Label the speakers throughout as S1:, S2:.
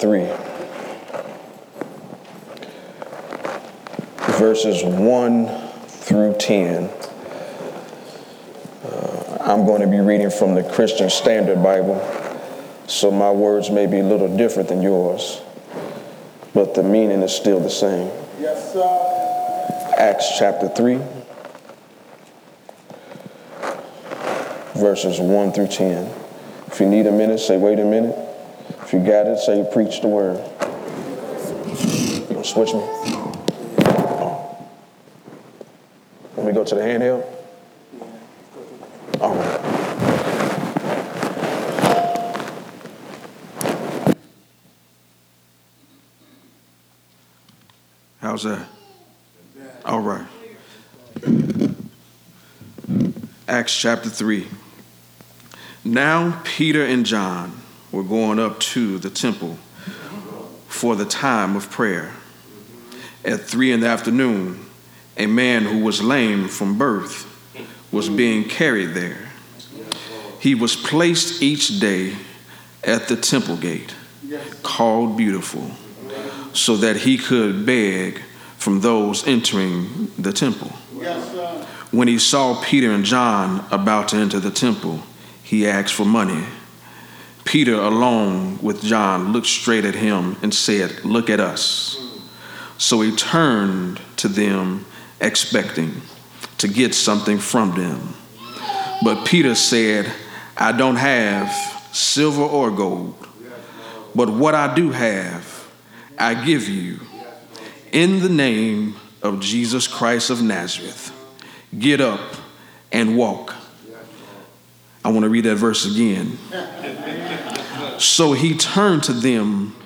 S1: 3, verses 1 through 10. Uh, I'm going to be reading from the Christian Standard Bible, so my words may be a little different than yours, but the meaning is still the same.
S2: Yes, sir.
S1: Acts chapter 3, verses 1 through 10. If you need a minute, say, wait a minute. You got it, say, preach the word. You gonna switch me? Let me go to the handheld. All right. How's that? All right. Acts chapter 3. Now Peter and John were going up to the temple for the time of prayer. At three in the afternoon, a man who was lame from birth was being carried there. He was placed each day at the temple gate, called Beautiful, so that he could beg from those entering the temple. When he saw Peter and John about to enter the temple, he asked for money. Peter, along with John, looked straight at him and said, Look at us. So he turned to them, expecting to get something from them. But Peter said, I don't have silver or gold, but what I do have, I give you. In the name of Jesus Christ of Nazareth, get up and walk. I want to read that verse again. So he turned to them,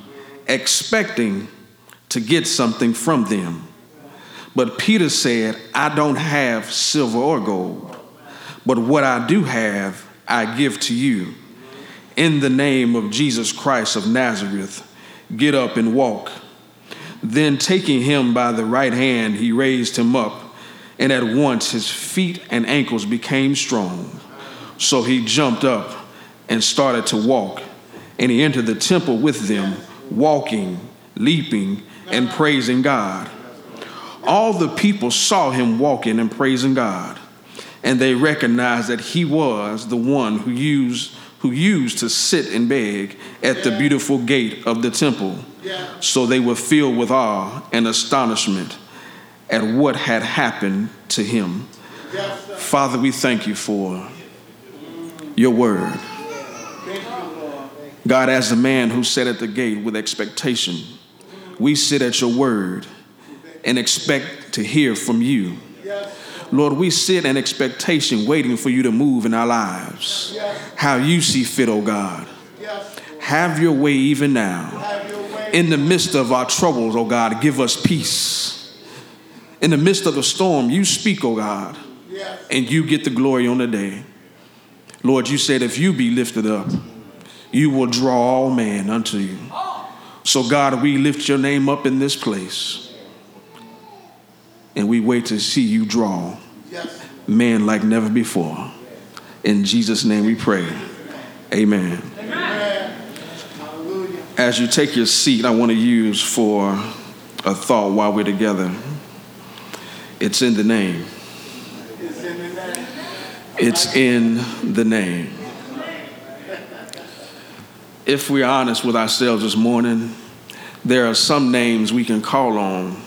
S1: expecting to get something from them. But Peter said, I don't have silver or gold, but what I do have, I give to you. In the name of Jesus Christ of Nazareth, get up and walk. Then, taking him by the right hand, he raised him up, and at once his feet and ankles became strong. So he jumped up and started to walk, and he entered the temple with them, walking, leaping, and praising God. All the people saw him walking and praising God, and they recognized that he was the one who used, who used to sit and beg at the beautiful gate of the temple. So they were filled with awe and astonishment at what had happened to him. Father, we thank you for your word. God, as the man who sat at the gate with expectation, we sit at your word and expect to hear from you. Lord, we sit in expectation, waiting for you to move in our lives. How you see fit, oh God. Have your way even now. In the midst of our troubles, oh God, give us peace. In the midst of the storm, you speak, oh God, and you get the glory on the day. Lord, you said if you be lifted up, you will draw all men unto you. So, God, we lift your name up in this place and we wait to see you draw men like never before. In Jesus' name we pray. Amen. As you take your seat, I want to use for a thought while we're together. It's in the name. It's in the name. If we're honest with ourselves this morning, there are some names we can call on,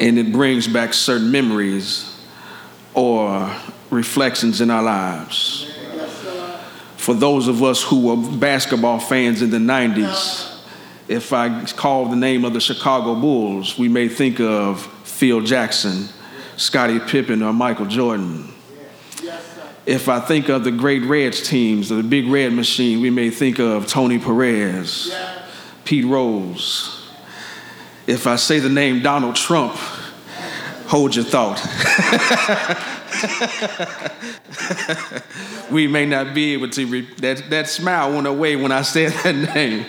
S1: and it brings back certain memories or reflections in our lives. For those of us who were basketball fans in the 90s, if I call the name of the Chicago Bulls, we may think of Phil Jackson, Scottie Pippen, or Michael Jordan. If I think of the great Reds teams, the big red machine, we may think of Tony Perez, Pete Rose. If I say the name Donald Trump, hold your thought. we may not be able to, re- that, that smile went away when I said that name.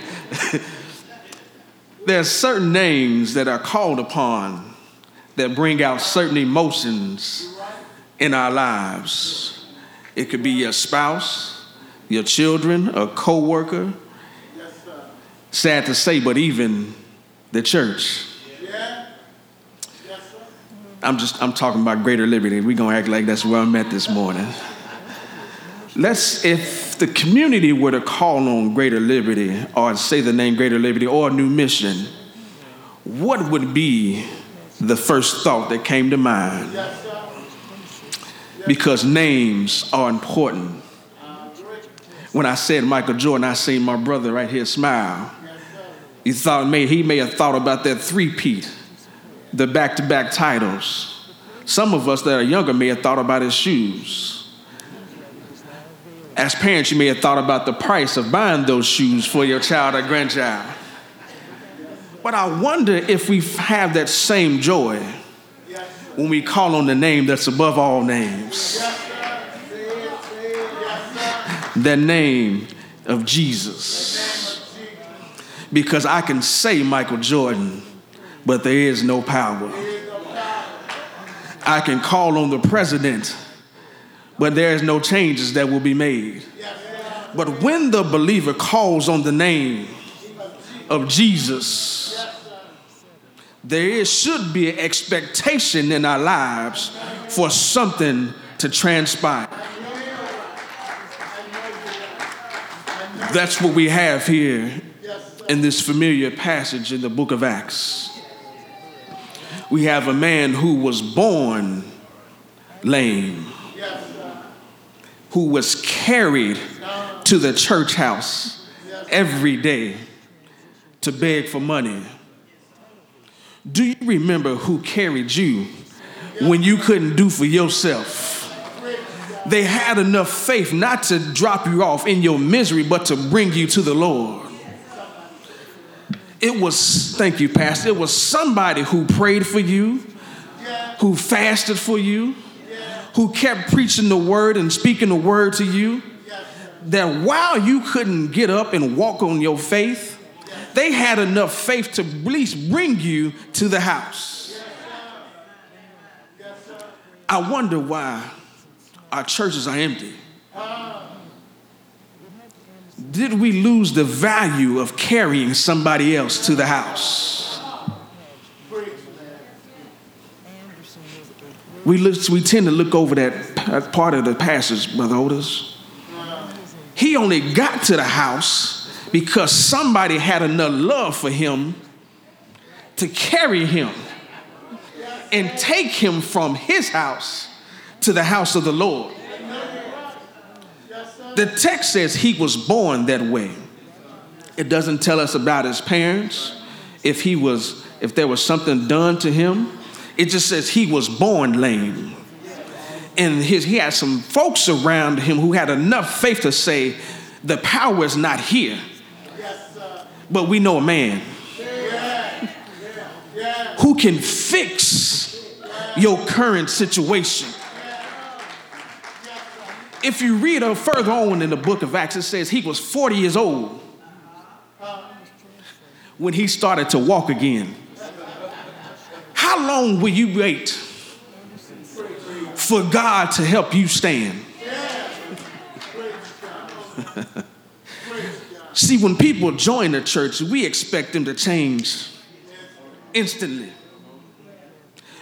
S1: there are certain names that are called upon that bring out certain emotions in our lives. It could be your spouse, your children, a coworker. Sad to say, but even the church. I'm just I'm talking about greater liberty. We're gonna act like that's where I'm at this morning. Let's if the community were to call on greater liberty or say the name greater liberty or a new mission, what would be the first thought that came to mind?
S2: Yes.
S1: Because names are important. When I said Michael Jordan, I seen my brother right here smile. He thought may he may have thought about that three-peat, the back-to-back titles. Some of us that are younger may have thought about his shoes. As parents, you may have thought about the price of buying those shoes for your child or grandchild. But I wonder if we have that same joy when we call on the name that's above all names. The name of Jesus. Because I can say Michael Jordan, but there is no power. I can call on the president, but there is no changes that will be made. But when the believer calls on the name of Jesus, there is, should be an expectation in our lives for something to transpire. That's what we have here in this familiar passage in the book of Acts. We have a man who was born lame, who was carried to the church house every day to beg for money. Do you remember who carried you when you couldn't do for yourself? They had enough faith not to drop you off in your misery, but to bring you to the Lord. It was, thank you, Pastor, it was somebody who prayed for you, who fasted for you, who kept preaching the word and speaking the word to you. That while you couldn't get up and walk on your faith, they had enough faith to at least bring you to the house. I wonder why our churches are empty. Did we lose the value of carrying somebody else to the house? We, look, we tend to look over that part of the passage, Brother Otis. He only got to the house because somebody had enough love for him to carry him and take him from his house to the house of the Lord. The text says he was born that way. It doesn't tell us about his parents, if he was, if there was something done to him. It just says he was born lame. And his, he had some folks around him who had enough faith to say, the power is not here. But we know a man who can fix your current situation if you read further on in the book of Acts, it says he was 40 years old when he started to walk again. How long will you wait for God to help you stand? See, when people join the church, we expect them to change instantly.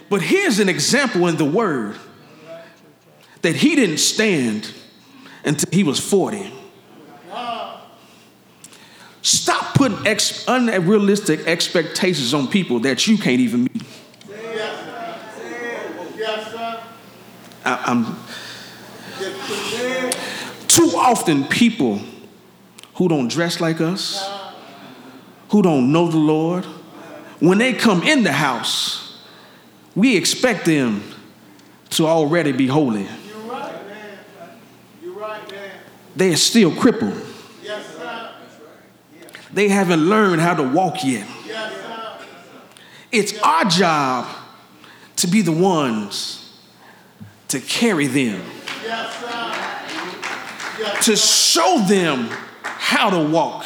S1: But here's an example in the word that he didn't stand until he was 40. Stop putting ex- unrealistic expectations on people that you can't even meet. I, I'm, too often, people who don't dress like us, who don't know the Lord, when they come in the house, we expect them to already be holy. they are still crippled. They haven't learned how to walk yet. It's our job to be the ones to carry them, to show them how to walk,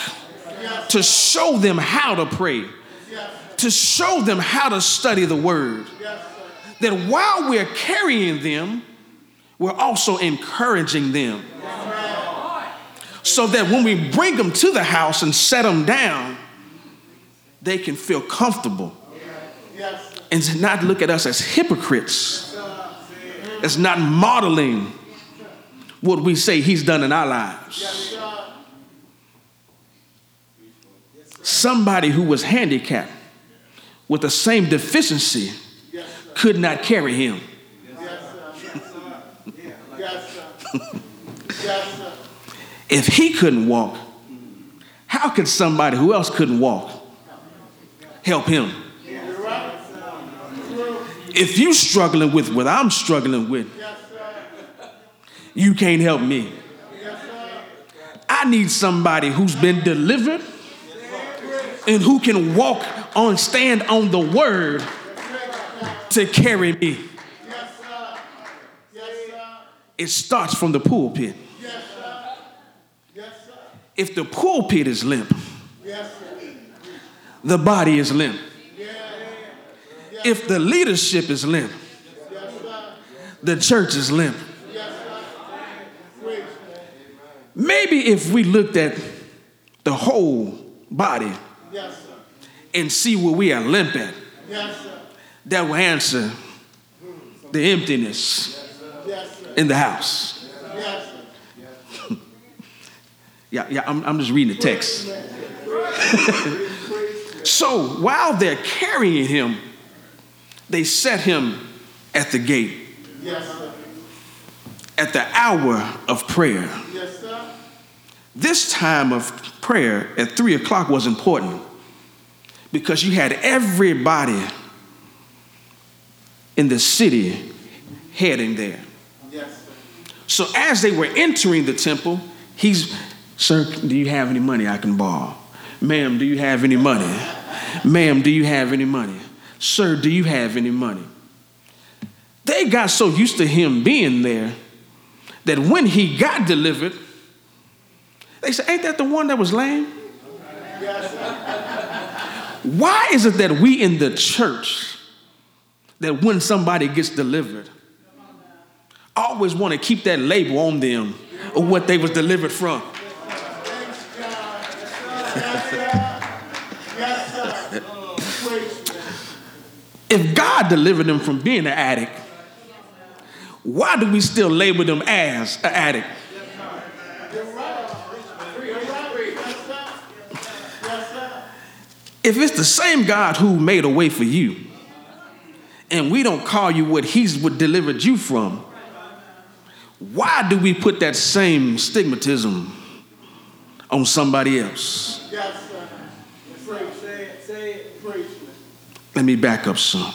S1: to show them how to pray, to show them how to study the word. That while we're carrying them, we're also encouraging them. So that when we bring them to the house and set them down, they can feel comfortable and not look at us as hypocrites, as not modeling what we say He's done in our lives. Somebody who was handicapped with the same deficiency could not carry Him. If He couldn't walk, how could somebody who else couldn't walk help Him? If You're struggling with what I'm struggling with, you can't help me. I need somebody who's been delivered and who can walk on, stand on the word to carry me. It starts from the pulpit.
S2: Yes, sir.
S1: If the pulpit is limp, the body is limp. If the leadership is limp, the church is limp. Maybe if we looked at the whole body
S2: Yes, sir.
S1: and see where we are limping.
S2: Yes, sir.
S1: that will answer the emptiness
S2: Yes,
S1: in the house.
S2: Yes, sir.
S1: Yeah, yeah, I'm, I'm just reading the text. so while they're carrying him, they set him at the gate
S2: Yes, sir.
S1: at the hour of prayer.
S2: Yes, sir.
S1: This time of prayer at three o'clock was important because you had everybody in the city heading there.
S2: Yes.
S1: So as they were entering the temple, he's, Sir, do you have any money I can borrow? Ma'am, do you have any money? Ma'am, do you have any money? Sir, do you have any money? They got so used to him being there that when he got delivered, they said, Ain't that the one that was lame?
S2: Yes, sir.
S1: Why is it that we in the church, that when somebody gets delivered, always want to keep that label on them of what they was delivered from? If God delivered them from being an addict, why do we still label them as an addict?
S2: You're right. You're right. Yes, sir. Yes, sir.
S1: If it's the same God who made a way for you, and we don't call you what He's what delivered you from, why do we put that same stigmatism on somebody else? Let me back up some.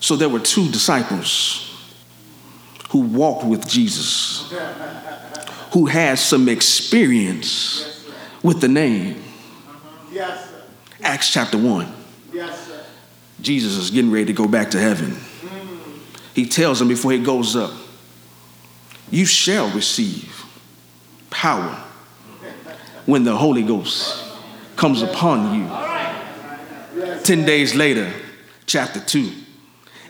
S1: So there were two disciples who walked with Jesus, who had some experience with the name.
S2: Yes, sir.
S1: Acts chapter 1.
S2: Yes, sir.
S1: Jesus is getting ready to go back to heaven. He tells them before he goes up, You shall receive power when the Holy Ghost comes upon you. Ten days later, chapter 2.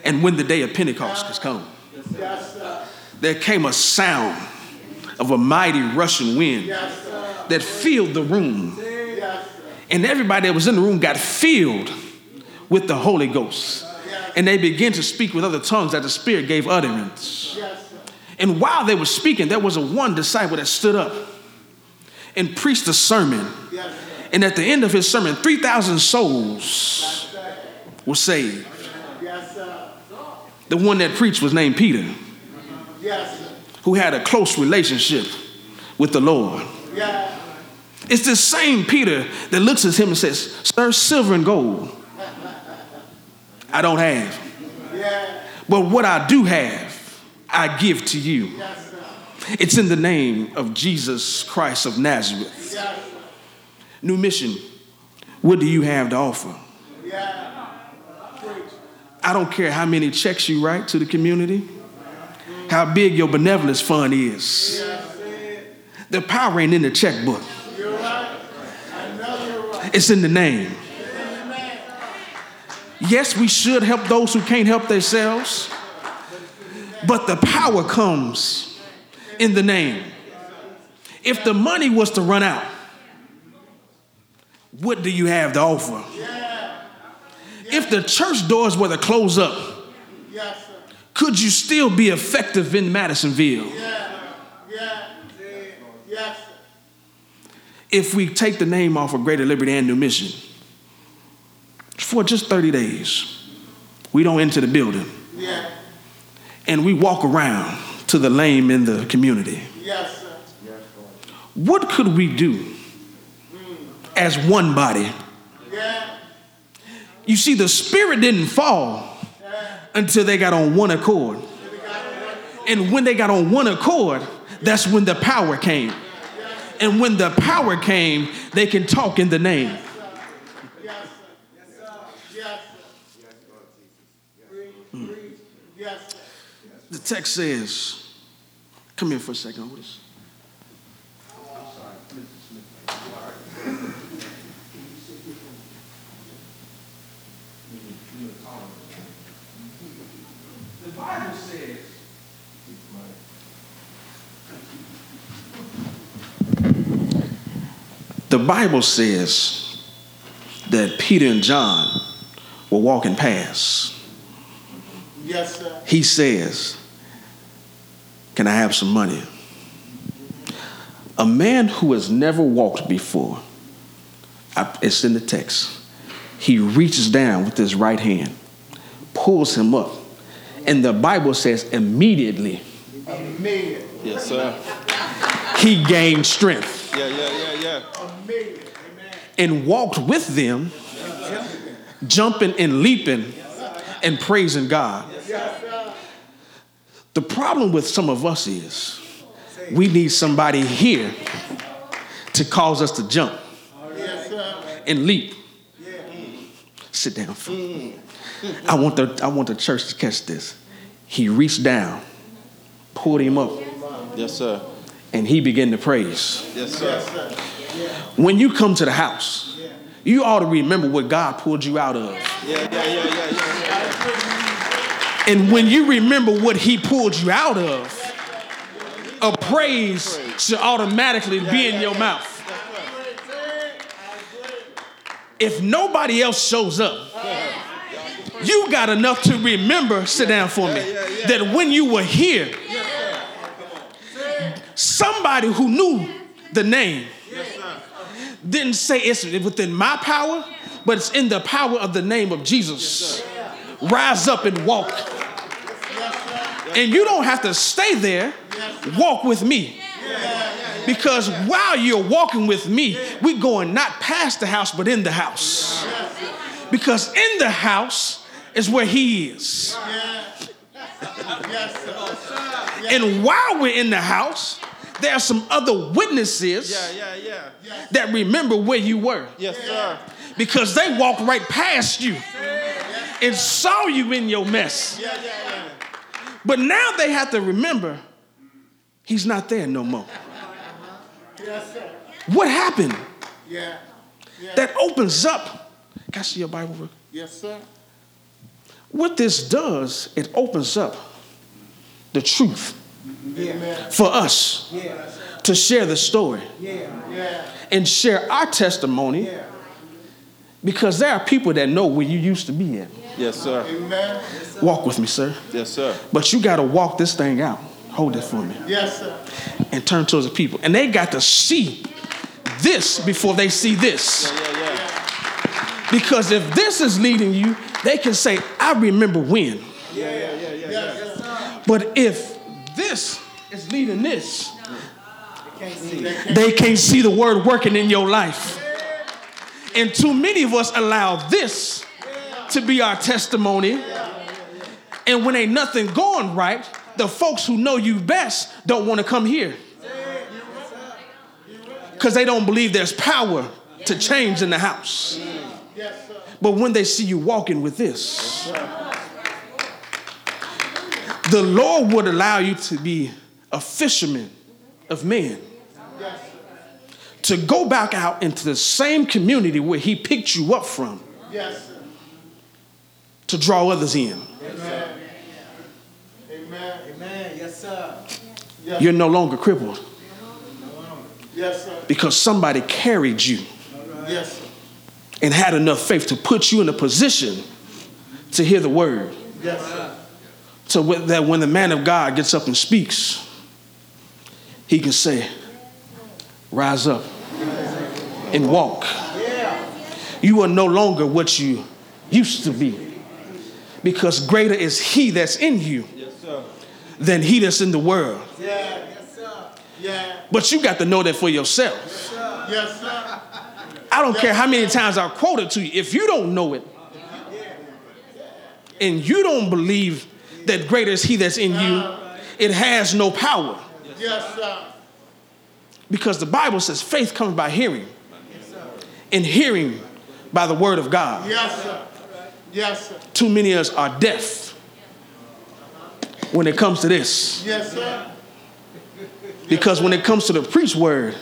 S1: And when the day of Pentecost has come,
S2: Yes,
S1: there came a sound of a mighty rushing wind
S2: Yes,
S1: that filled the room. And everybody that was in the room got filled with the Holy Ghost. And they began to speak with other tongues that the Spirit gave utterance. And while they were speaking, there was a one disciple that stood up and preached a sermon. And at the end of his sermon, 3,000 souls were saved. The one that preached was named Peter, who had a close relationship with the Lord. It's the same Peter that looks at him and says, Sir, silver and gold I don't have. But what I do have, I give to you. It's in the name of Jesus Christ of Nazareth. New mission. What do you have to offer? I don't care how many checks you write to the community, how big your benevolence fund is. The power ain't in the checkbook,
S2: You're right. I know you're right.
S1: It's in the name. Yes, we should help those who can't help themselves, but the power comes in the name. If the money was to run out, What do you have to offer? If the church doors were to close up, could you still be effective in Madisonville
S2: Yeah. Yeah. Yes, sir.
S1: If we take the name off of Greater Liberty and New Mission for just 30 days? We don't enter the building
S2: Yeah.
S1: and we walk around to the lame in the community.
S2: Yes, sir.
S1: What could we do hmm. as one body?
S2: Yeah.
S1: You see, the Spirit didn't fall until they got on one accord. And when they got on one accord, that's when the power came. And when the power came, they can talk in the name.
S2: Yes.
S1: The text says, come here for a second, Otis. The Bible says that Peter and John were walking past.
S2: Yes, sir.
S1: He says, Can I have some money? A man who has never walked before, I- it's in the text, he reaches down with his right hand, pulls him up, and the Bible says immediately
S2: A million.
S3: Yes, sir.
S1: he gained strength
S3: Yeah, yeah, yeah, yeah.
S2: A million. Amen.
S1: and walked with them, jumping and leaping and praising God. The problem with some of us is we need somebody here to cause us to jump and leap. Sit down. I want the I want the church to catch this. He reached down, pulled him up,
S3: Yes, sir.
S1: And he began to praise.
S3: Yes, sir.
S1: When you come to the house, you ought to remember what God pulled you out of.
S3: Yeah, yeah, yeah, yeah, yeah.
S1: And when you remember what he pulled you out of, a praise should automatically be in your mouth. If nobody else shows up, you got enough to remember, sit down for me, that when you were here, somebody who knew the name. Didn't say it's within my power, but it's in the power of the name of Jesus. Rise up and walk. And you don't have to stay there, walk with me. Because while you're walking with me, we're going not past the house, but in the house. Because in the house is where he is. And while we're in the house, there are some other witnesses
S3: Yeah, yeah, yeah.
S1: that remember where you were.
S3: Yes, sir.
S1: Because they walked right past you and saw you in your mess.
S2: Yeah, yeah, yeah.
S1: But now they have to remember he's not there no more.
S2: Yes, sir.
S1: What happened?
S2: Yeah.
S1: That opens up. Can I see your Bible?
S2: Yes, sir.
S1: What this does, it opens up the truth
S2: Amen.
S1: for us
S2: Yeah.
S1: to share the story
S2: Yeah. Yeah.
S1: and share our testimony because there are people that know where you used to be at.
S3: Yes, sir.
S2: Amen.
S1: Walk with me, sir.
S3: Yes, sir.
S1: But you got to walk this thing out. Hold it for me.
S2: Yes, sir.
S1: And turn towards the people. And they got to see this before they see this.
S3: Yeah, yeah.
S1: Because if this is leading you, they can say, I remember when.
S3: Yeah, yeah, yeah, yeah.
S2: Yes, sir.
S1: But if this is leading this, they can't see the word working in your life. And too many of us allow this to be our testimony. And when ain't nothing going right, the folks who know you best don't want to come here. Because they don't believe there's power to change in the house. But when they see you walking with this, the Lord would allow you to be a fisherman of men, to go back out into the same community where He picked you up from
S2: Yes, sir.
S1: to draw others in.
S2: Amen. Amen.
S4: Amen. Yes, sir.
S1: You're no longer crippled
S2: yes, sir.
S1: because somebody carried you
S2: Yes, sir.
S1: and had enough faith to put you in a position to hear the word.
S2: Yes, sir.
S1: So that when the man of God gets up and speaks, he can say, Rise up and walk. You are no longer what you used to be. Because greater is he that's in you than he that's in the world. But you got to know that for yourself. I don't care how many times I quote it to you. If you don't know it and you don't believe that greater is he that's in you, it has no power.
S2: Yes, sir.
S1: Because the Bible says faith comes by hearing, and hearing by the word of God.
S2: Yes, sir. Yes, sir.
S1: Too many of us are deaf when it comes to this.
S2: Yes, sir.
S1: Because when it comes to the preached word,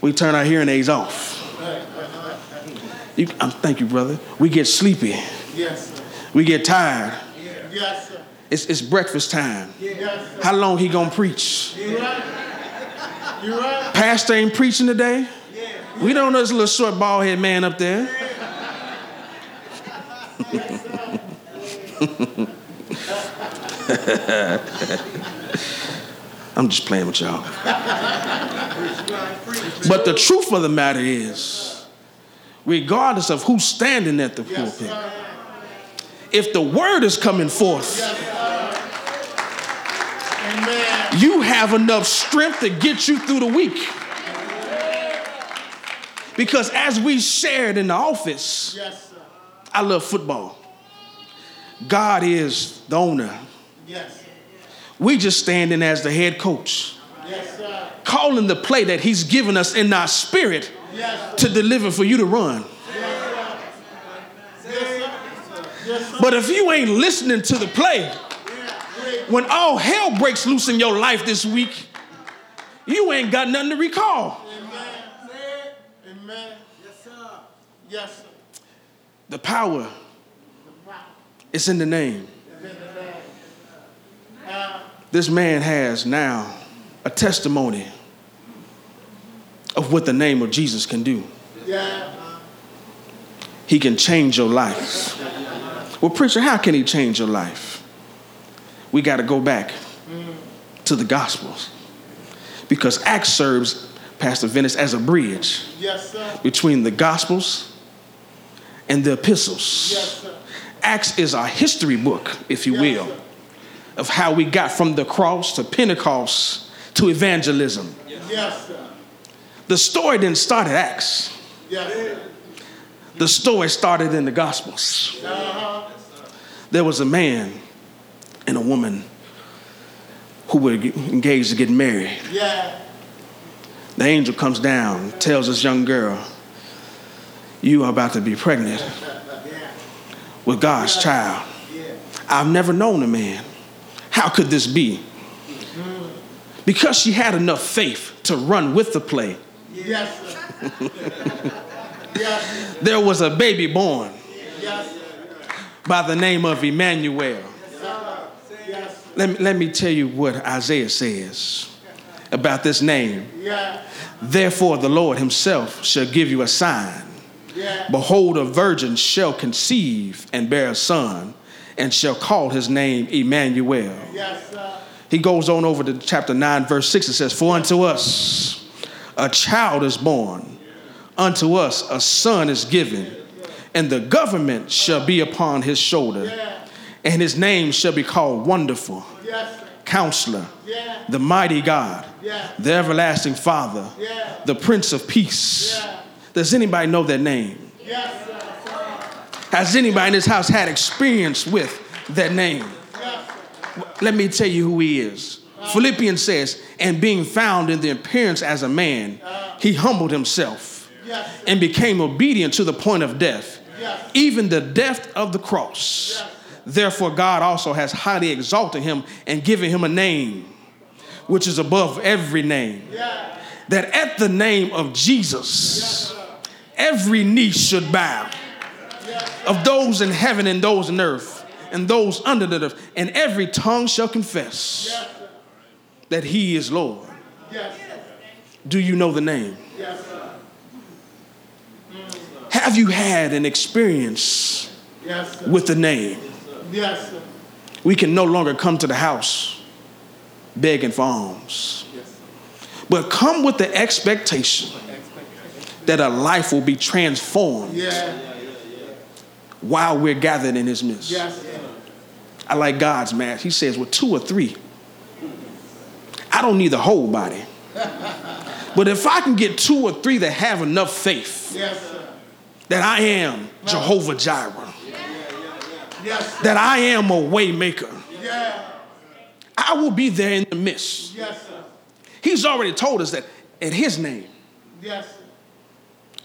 S1: we turn our hearing aids off. You, um, thank you, brother. We get sleepy.
S2: Yes, sir.
S1: We get tired.
S2: Yes, sir.
S1: It's, it's breakfast time.
S2: Yes, sir.
S1: How long he gonna preach?
S2: You right? You right?
S1: Pastor ain't preaching today. We don't know this little short bald head man up there. I'm just playing with y'all. But the truth of the matter is, regardless of who's standing at the pulpit, if the word is coming forth, you have enough strength to get you through the week. Because as we shared in the office,
S2: Yes.
S1: I love football. God is the owner.
S2: Yes.
S1: We just stand in as the head coach,
S2: Yes,
S1: calling the play that He's given us in our spirit to deliver for you to run.
S2: Yes, sir. Yes, sir.
S1: But if you ain't listening to the play, when all hell breaks loose in your life this week, you ain't got nothing to recall.
S2: Amen. Amen. Yes, sir. Yes, sir.
S1: The power is in the name. This man has now a testimony of what the name of Jesus can do. He can change your life. Well, preacher, how can he change your life? We got to go back to the Gospels because Acts serves Pastor Venice as a bridge
S2: Yes, sir.
S1: between the Gospels and the epistles.
S2: Yes, sir.
S1: Acts is our history book, if you
S2: Yes,
S1: will,
S2: sir.
S1: of how we got from the cross to Pentecost to evangelism.
S2: Yes, sir.
S1: The story didn't start at Acts. The story started in the Gospels.
S2: Uh-huh.
S1: There was a man and a woman who were engaged to get married.
S2: Yeah.
S1: The angel comes down, tells this young girl, You are about to be pregnant with God's child. I've never known a man. How could this be? Mm-hmm. Because she had enough faith to run with the play,
S2: Yes, sir. yes,
S1: there was a baby born
S2: yes,
S1: by the name of Emmanuel. Let me, let me tell you what Isaiah says about this name. Therefore, the Lord himself shall give you a sign. Behold, a virgin shall conceive and bear a son, and shall call his name Emmanuel. He goes on over to chapter 9, verse 6. It says, For unto us a child is born, unto us a son is given, and the government shall be upon his shoulder, and his name shall be called Wonderful, Counselor, the Mighty God, the Everlasting Father, the Prince of Peace. Does anybody know that name? Has anybody in this house had experience with that name? Let me tell you who he is. Philippians says, and being found in the appearance as a man, he humbled himself and became obedient to the point of death,
S2: Yes.
S1: even the death of the cross. Therefore, God also has highly exalted him and given him a name which is above every name, that at the name of Jesus, every knee should bow of those in heaven and those in earth and those under the earth, and every tongue shall confess that he is Lord. Do you know the name?
S2: Yes.
S1: Have you had an experience
S2: Yes, sir.
S1: with the name?
S2: Yes, sir.
S1: We can no longer come to the house begging for alms, but come with the expectation that a life will be transformed
S2: Yeah.
S1: while we're gathered in his midst.
S2: Yes, sir.
S1: I like God's math. He says, with two or three, I don't need the whole body. But if I can get two or three that have enough faith
S2: Yes, sir.
S1: That I am Jehovah Jireh,
S2: Yes,
S1: that I am a waymaker,
S2: Yeah.
S1: I will be there in the midst.
S2: Yes, sir.
S1: He's already told us that in his name,
S2: Yes, sir.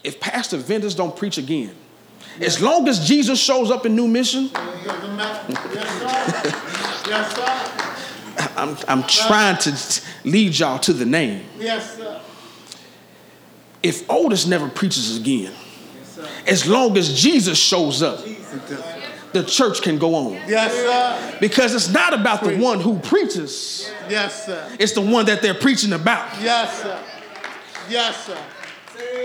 S1: if Pastor Vendors don't preach again, as long as Jesus shows up in New Mission,
S2: Yes, sir. Yes, sir.
S1: I'm, I'm trying to lead y'all to the name.
S2: Yes, sir.
S1: If Otis never preaches again, as long as Jesus shows up, the church can go on.
S2: Yes, sir.
S1: Because it's not about the one who preaches,
S2: Yes, sir.
S1: it's the one that they're preaching about.
S2: Yes, sir. Yes, sir.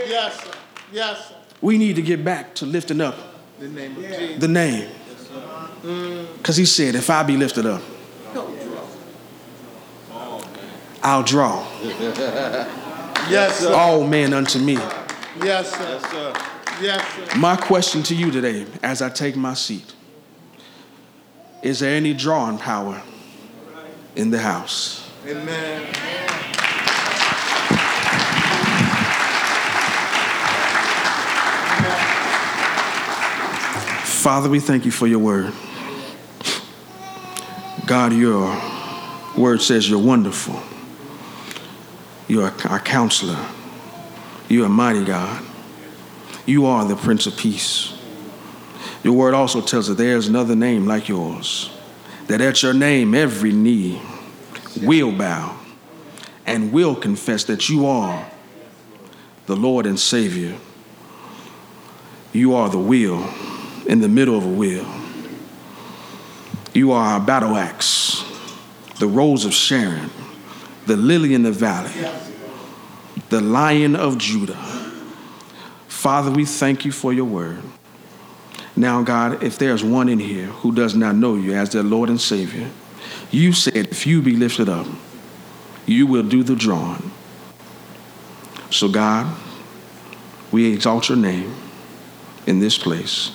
S2: Yes, sir. Yes, sir.
S1: We need to get back to lifting up
S2: The name of Jesus.
S1: the name. Because he said, if I be lifted up, I'll draw
S2: Yes, sir.
S1: all men unto me.
S2: Yes, sir.
S3: Yes, sir.
S2: Yes.
S1: My question to you today, as I take my seat, is there any drawing power in the house?
S2: Amen.
S1: Father, we thank you for your word. God, your word says you're wonderful. You're our counselor. You're a mighty God. You are the Prince of Peace. Your word also tells us there's another name like yours, that at your name every knee will bow and will confess that you are the Lord and Savior. You are the wheel in the middle of a wheel. You are our battle axe, the rose of Sharon, the lily in the valley, the lion of Judah. Father, we thank you for your word. Now, God, if there's one in here who does not know you as their Lord and Savior, you said, if you be lifted up, you will do the drawing. So, God, we exalt your name in this place.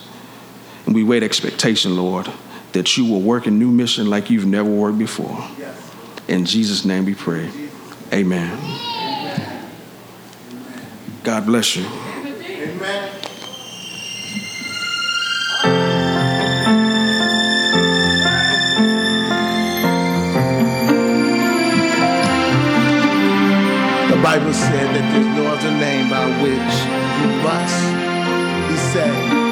S1: And we wait expectation, Lord, that you will work a new mission like you've never worked before. In Jesus' name we pray. Amen. God bless you.
S2: Amen. The Bible said that there's no other name by which you must be saved